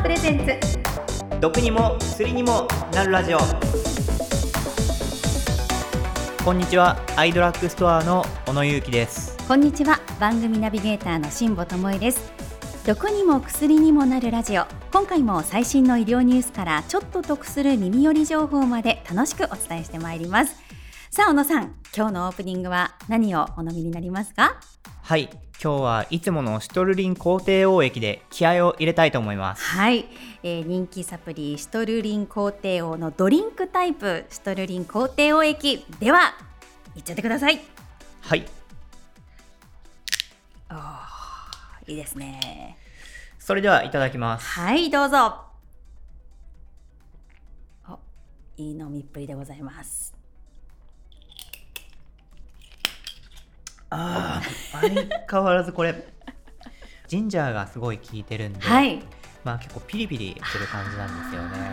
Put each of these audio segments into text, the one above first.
アプレゼンツ。毒にも薬にもなるラジオ。こんにちはアイドラッグストアの小野裕樹です。こんにちは番組ナビゲーターの辛坊智恵です。毒にも薬にもなるラジオ。今回も最新の医療ニュースからちょっと得する耳寄り情報まで楽しくお伝えしてまいります。さあ小野さん今日のオープニングは何をお飲みになりますか？はい今日はいつものシトルリン抗低応液で気合を入れたいと思います。はい、えー、人気サプリシトルリン抗低応のドリンクタイプシトルリン抗低応液ではいっちゃってください。はい。いいですね。それではいただきます。はいどうぞ。いい飲みっぷりでございますああ相変わらずこれジンジャーがすごい効いてるんで、はい、まあ結構ピリピリする感じなんですよね。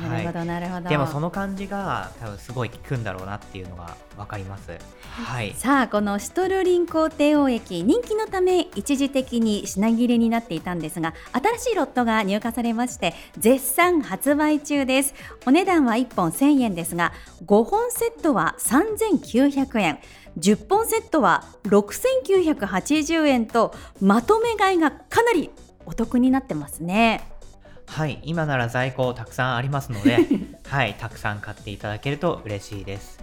なるほどなるほど、でもその感じが多分すごい効くんだろうなっていうのが分かります、はい、さあこのシトルリン抗低応液人気のため一時的に品切れになっていたんですが新しいロットが入荷されまして絶賛発売中です。お値段は1本1000円ですが5本セットは3900円。10本セットは6980円とまとめ買いがかなりお得になってますねはい今なら在庫たくさんありますので はいたくさん買っていただけると嬉しいです。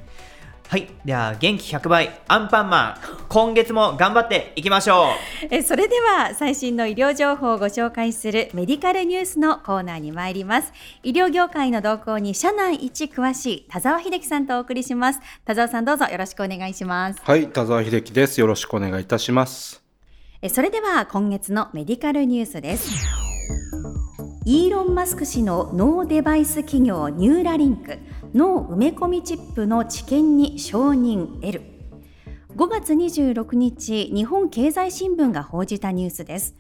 はいでは元気100倍アンパンマン今月も頑張っていきましょう。えそれでは最新の医療情報をご紹介するメディカルニュースのコーナーに参ります。医療業界の動向に社内一詳しい田沢秀樹さんとお送りします。田沢さんどうぞよろしくお願いします。はい田沢秀樹です。よろしくお願いいたします。えそれでは今月のメディカルニュースですイーロン・マスク氏の脳デバイス企業ニューラリンク脳埋め込みチップの治験に承認得る。5月26日日本経済新聞が報じたニュースです。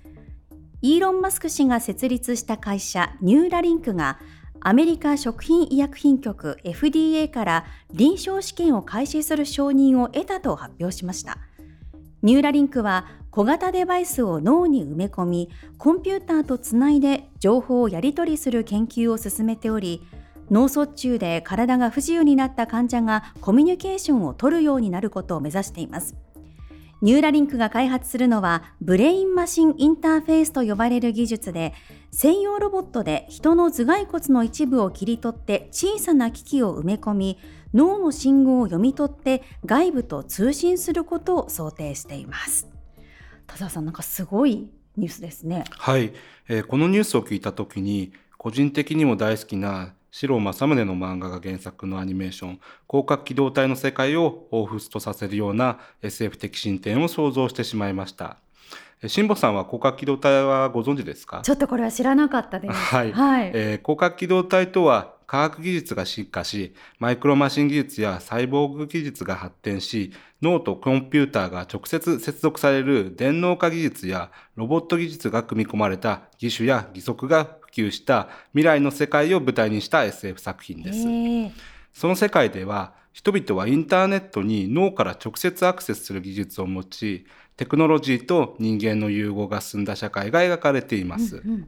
イーロン・マスク氏が設立した会社ニューラリンクがアメリカ食品医薬品局 FDA から臨床試験を開始する承認を得たと発表しました。ニューラリンクは小型デバイスを脳に埋め込みコンピューターとつないで情報をやり取りする研究を進めており脳卒中で体が不自由になった患者がコミュニケーションを取るようになることを目指しています。ニューラリンクが開発するのはブレインマシンインターフェースと呼ばれる技術で専用ロボットで人の頭蓋骨の一部を切り取って小さな機器を埋め込み脳の信号を読み取って外部と通信することを想定しています。田沢さんなんかすごいニュースですね。はい、えー、このニュースを聞いた時に個人的にも大好きな四郎正宗の漫画が原作のアニメーション広角機動隊の世界を彷彿とさせるような SF 的進展を想像してしまいました。辛坊さんは広角機動隊はご存知ですか？ちょっとこれは知らなかったです。はい。はい、えー、広角機動隊とは科学技術が進化し、マイクロマシン技術やサイボーグ技術が発展し、脳とコンピューターが直接接続される電脳化技術やロボット技術が組み込まれた義手や義足が普及した未来の世界を舞台にした SF 作品です。その世界では、人々はインターネットに脳から直接アクセスする技術を持ち、テクノロジーと人間の融合が進んだ社会が描かれています。うんうん、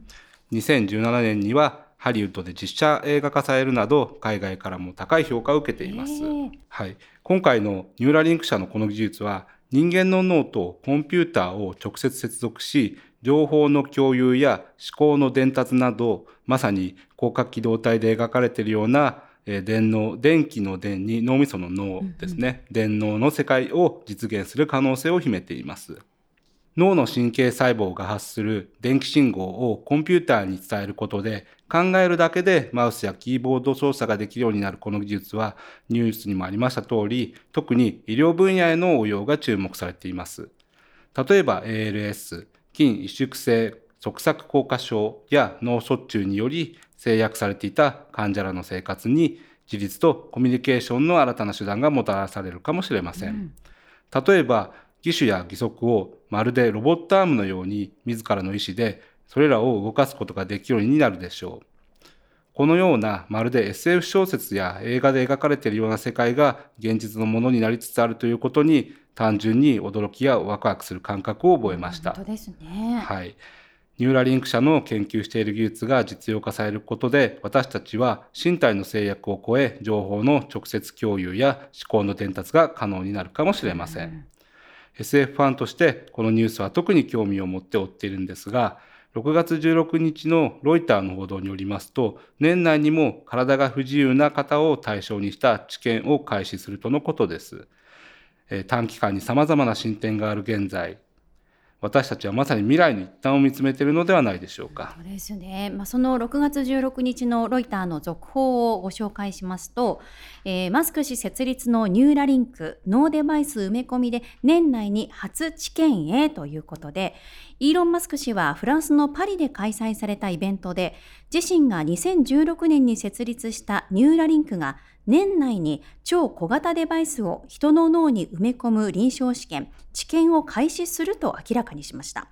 2017年にはハリウッドで実写映画化されるなど海外からも高い評価を受けています。はい、今回のニューラリンク社のこの技術は人間の脳とコンピューターを直接接続し情報の共有や思考の伝達などまさに広角機動隊で描かれているような電脳電気の電に脳みその脳ですね、うんうん、電脳の世界を実現する可能性を秘めています。脳の神経細胞が発する電気信号をコンピューターに伝えることで考えるだけでマウスやキーボード操作ができるようになるこの技術はニュースにもありました通り特に医療分野への応用が注目されています。例えば ALS、筋萎縮性側索硬化症や脳卒中により制約されていた患者らの生活に自立とコミュニケーションの新たな手段がもたらされるかもしれません。うん、例えば義手や義足をまるでロボットアームのように自らの意思でそれらを動かすことができるようになるでしょう。このようなまるで SF 小説や映画で描かれているような世界が現実のものになりつつあるということに単純に驚きやワクワクする感覚を覚えました。本当ですね。はい。ニューラリンク社の研究している技術が実用化されることで、私たちは身体の制約を超え、情報の直接共有や思考の伝達が可能になるかもしれません。うん SF ファンとしてこのニュースは特に興味を持って追っているんですが、6月16日のロイターの報道によりますと、年内にも体が不自由な方を対象にした治験を開始するとのことです。えー短期間に様々な進展がある現在、私たちはまさに未来の一端を見つめているのではないでしょうか。そうですね、まあ、その6月16日のロイターの続報をご紹介しますと、えーマスク氏設立のニューラリンクノーデバイス埋め込みで年内に初治験へということでイーロン・マスク氏はフランスのパリで開催されたイベントで自身が2016年に設立したニューラリンクが年内に超小型デバイスを人の脳に埋め込む臨床試験治験を開始すると明らかにしました。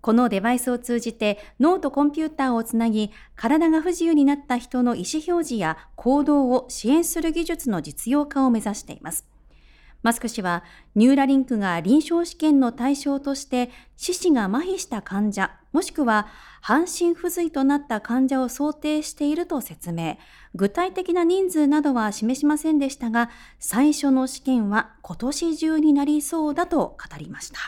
このデバイスを通じて脳とコンピューターをつなぎ、体が不自由になった人の意思表示や行動を支援する技術の実用化を目指しています。マスク氏は、ニューラリンクが臨床試験の対象として、四肢が麻痺した患者、もしくは半身不随となった患者を想定していると説明。具体的な人数などは示しませんでしたが、最初の試験は今年中になりそうだと語りました。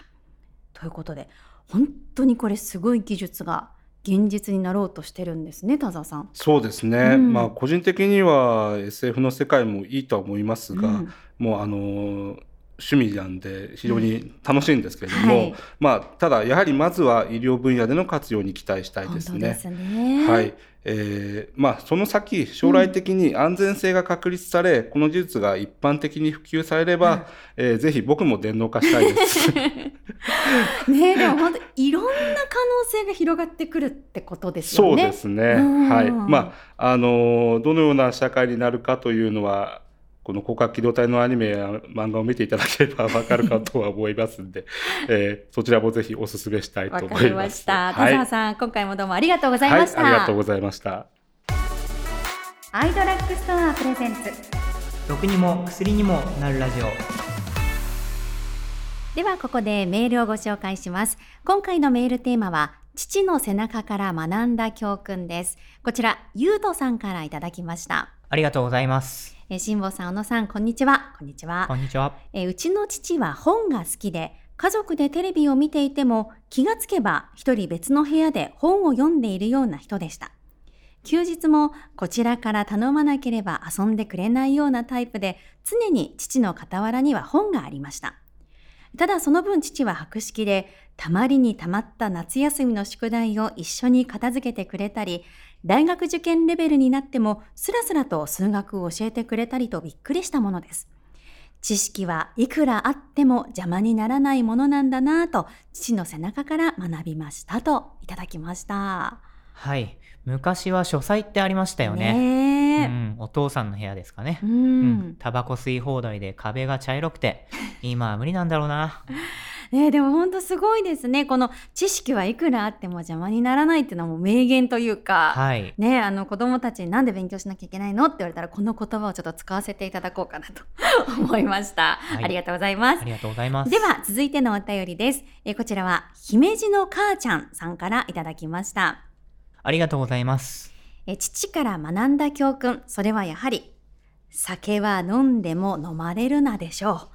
ということで、本当にこれすごい技術が現実になろうとしてるんですね、田沢さん。そうですね。うんまあ個人的には SF の世界もいいとは思いますが、うんもうあの趣味なんで非常に楽しいんですけれども、はいまあただやはりまずは医療分野での活用に期待したいですね。すね。はい。えーまあその先将来的に安全性が確立され、この技術が一般的に普及されれば、えーぜひ僕も電脳化したいです。ねえでも本当いろんな可能性が広がってくるってことですよそうね。ですね。うんはい。まあ、あの、どのような社会になるかというのは、この広角機動隊のアニメや漫画を見ていただければ わかるかとは思いますんで、えーそちらもぜひお勧めしたいとわ思います。かりました。田はい。沢さん、今回もどうもありがとうございはい、ました。ありがとうございました。アイドラッグストアプレゼンツ。毒にも薬にもなるラジオではここでメールをご紹介します。今回のメールテーマは、父の背中から学んだ教訓です。こちら、ゆうとさんからいただきました。ありがとうございますえー、辛坊さん、小野さん、こんにちは。こんにちはこ。んにちはえーうちの父は本が好きで、家族でテレビを見ていても気がつけば一人別の部屋で本を読んでいるような人でした。休日もこちらから頼まなければ遊んでくれないようなタイプで、常に父の傍らには本がありました。ただその分父は博識で、たまりにたまった夏休みの宿題を一緒に片付けてくれたり、大学受験レベルになってもスラスラと数学を教えてくれたりとびっくりしたものです。知識はいくらあっても邪魔にならないものなんだなぁと父の背中から学びましたといただきました。はい昔は書斎ってありましたよねねえ。うん、お父さんの部屋ですかね。タバコ吸い放題で壁が茶色くて今は無理なんだろうなねえでも本当すごいですね。この知識はいくらあっても邪魔にならないっていうのはもう名言というか。はい。ねえあの子供たちになんで勉強しなきゃいけないのって言われたらこの言葉をちょっと使わせていただこうかなと 思いました、はい。ありがとうございます。ありがとうございます。では続いてのお便りです。えこちらは姫路の母ちゃんさんからいただきました。ありがとうございます。え父から学んだ教訓それはやはり酒は飲んでも飲まれるなでしょう。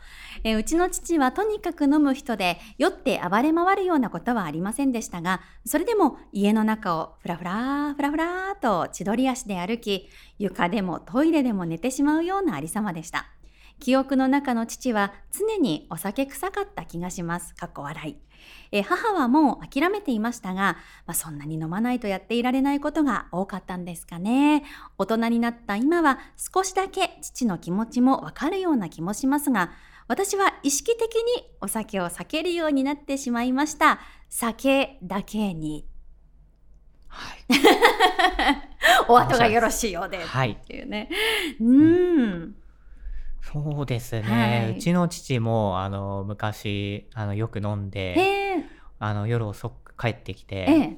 えうちの父はとにかく飲む人で酔って暴れ回るようなことはありませんでしたがそれでも家の中をふらふらふらふらと千鳥足で歩き床でもトイレでも寝てしまうようなありさまでした。記憶の中の父は常にお酒臭かった気がします。かっこ笑い。え母はもう諦めていましたが、まあ、そんなに飲まないとやっていられないことが多かったんですかね。大人になった今は少しだけ父の気持ちもわかるような気もしますが、私は意識的にお酒を避けるようになってしまいました。酒だけに。はい お後がよろしいようで。はいっていうね。うん。そうですね、はい。うちの父もあの昔あのよく飲んで。あの夜遅く帰ってきて、ええ。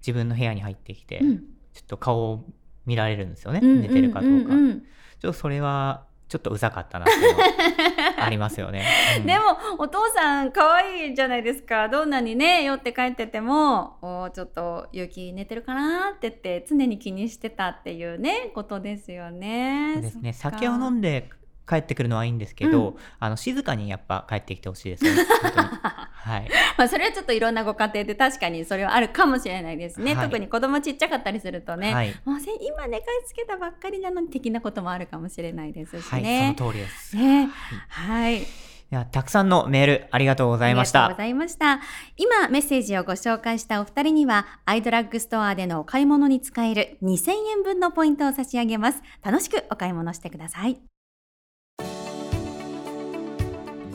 自分の部屋に入ってきて、うん。ちょっと顔を見られるんですよね、うん寝てるかどうか、んんん。ちょっとそれはちょっとうざかったなっていうのはありますよね。うん。でもお父さん可愛いじゃないですか。どんなにね酔って帰っててもおちょっと勇気寝てるかなって言って常に気にしてたっていうねことですよね。そうですね。酒を飲んで帰ってくるのはいいんですけど、うあの静かにやっぱ帰ってきてほしいですよね。はい、まあそれはちょっといろんなご家庭で確かにそれはあるかもしれないですね、はい特に子供ちっちゃかったりするとね、はい、もうせ今寝かしつけたばっかりなのに的なこともあるかもしれないですしはい、ね。その通りです。ねはいはいではたくさんのメールありがとうございましたありがとうご。ざいました。今メッセージをご紹介したお二人には、アイドラッグストアでのお買い物に使える2000円分のポイントを差し上げます。楽しくお買い物してください。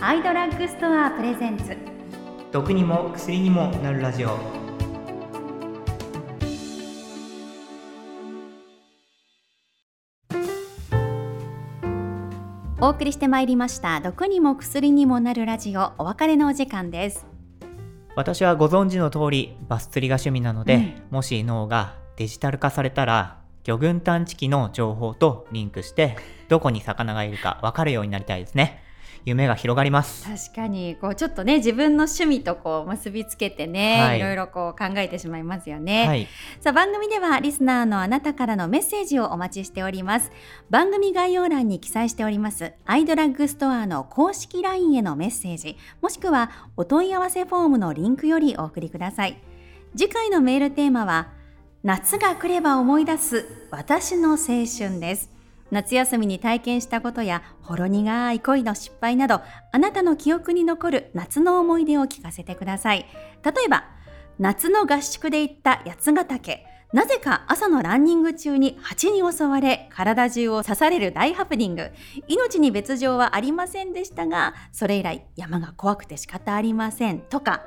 アイドラッグストアプレゼンツ。毒にも薬にもなるラジオ。お送りしてまいりました。毒にも薬にもなるラジオ、お別れのお時間です。私はご存知の通りバス釣りが趣味なので、うんもし脳がデジタル化されたら魚群探知機の情報とリンクしてどこに魚がいるか分かるようになりたいですね夢が広がります。確かにこうちょっとね自分の趣味とこう結びつけてね、はい。い、ろいろこう考えてしまいますよね。はい。さあ番組ではリスナーのあなたからのメッセージをお待ちしております。番組概要欄に記載しておりますアイドラッグストアの公式 LINE へのメッセージもしくはお問い合わせフォームのリンクよりお送りください。次回のメールテーマは夏が来れば思い出す私の青春です夏休みに体験したことやほろ苦い恋の失敗などあなたの記憶に残る夏の思い出を聞かせてください。例えば夏の合宿で行った八ヶ岳。なぜか朝のランニング中に蜂に襲われ体中を刺される大ハプニング。命に別状はありませんでしたがそれ以来山が怖くて仕方ありません。とか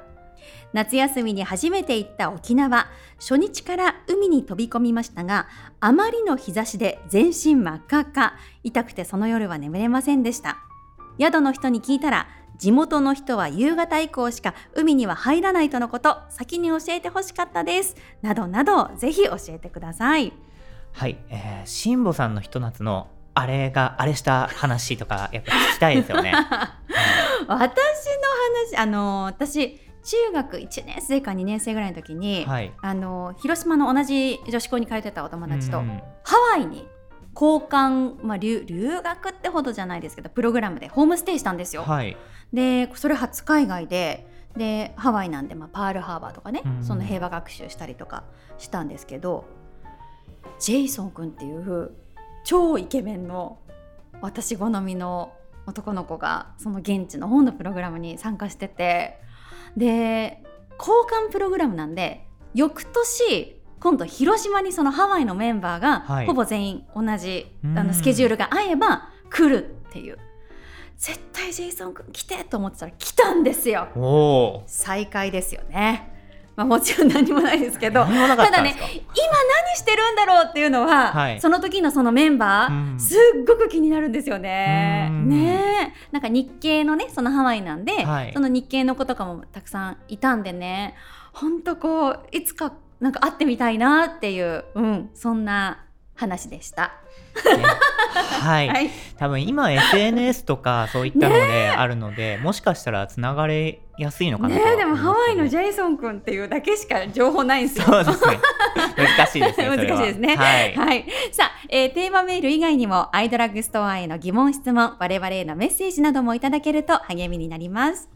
夏休みに初めて行った沖縄初日から海に飛び込みましたがあまりの日差しで全身真っ赤っか痛くてその夜は眠れませんでした。宿の人に聞いたら地元の人は夕方以降しか海には入らないとのこと先に教えてほしかったですなどなどぜひ教えてください。はい、えー、辛坊さんのひと夏のあれがあれした話とかやっぱ聞きたいですよね、私の話あの私中学1年生か2年生ぐらいの時に、はい。あの広島の同じ女子校に通ってたお友達と、うんハワイに交換、まあ、留留学ってほどじゃないですけどプログラムでホームステイしたんですよ。はい。でそれ初海外ででハワイなんで、まあ、パールハーバーとかね、うんその平和学習したりとかしたんですけどジェイソン君っていう超イケメンの私好みの男の子がその現地の本のプログラムに参加しててで交換プログラムなんで翌年今度広島にそのハワイのメンバーがはい。ほぼ全員同じ、うん。あのスケジュールが合えば来るっていう。絶対ジェイソン君来てと思ってたら来たんですよ。再会ですよねまあもちろん何もないですけどたただね今何してるんだろうっていうのは、はい。その時のそのメンバー、うん。すっごく気になるんですよね。うん。ねえ。なんか日系のねそのハワイなんで、はい。その日系の子とかもたくさんいたんでねほんとこういつかなんか会ってみたいなっていう、うん、そんな話でした。ねはい、はい、多分今 SNS とかそういったのであるので、もしかしたらつながれやすいのかなとはねえでもハワイのジャェイソン君っていうだけしか情報ないんですよ。そうですね 難しいですね難しいですね。はい、はい。さあ、えーテーマメール以外にも、アイドラッグストアへの疑問、質問、我々へのメッセージなどもいただけると励みになります。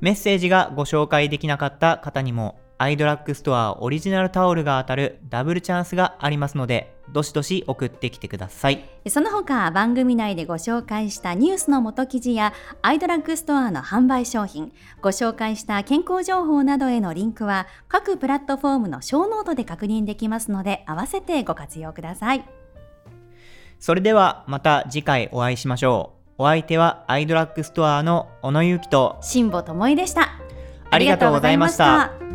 メッセージがご紹介できなかった方にもアイドラッグストアオリジナルタオルが当たるダブルチャンスがありますのでどしどし送ってきてください。その他、番組内でご紹介したニュースの元記事や、アイドラッグストアの販売商品、ご紹介した健康情報などへのリンクは、各プラットフォームのショーノートで確認できますので、合わせてご活用ください。それではまた次回お会いしましょう。お相手はアイドラッグストアの小野ゆうきと辛坊智恵でした。ありがとうございました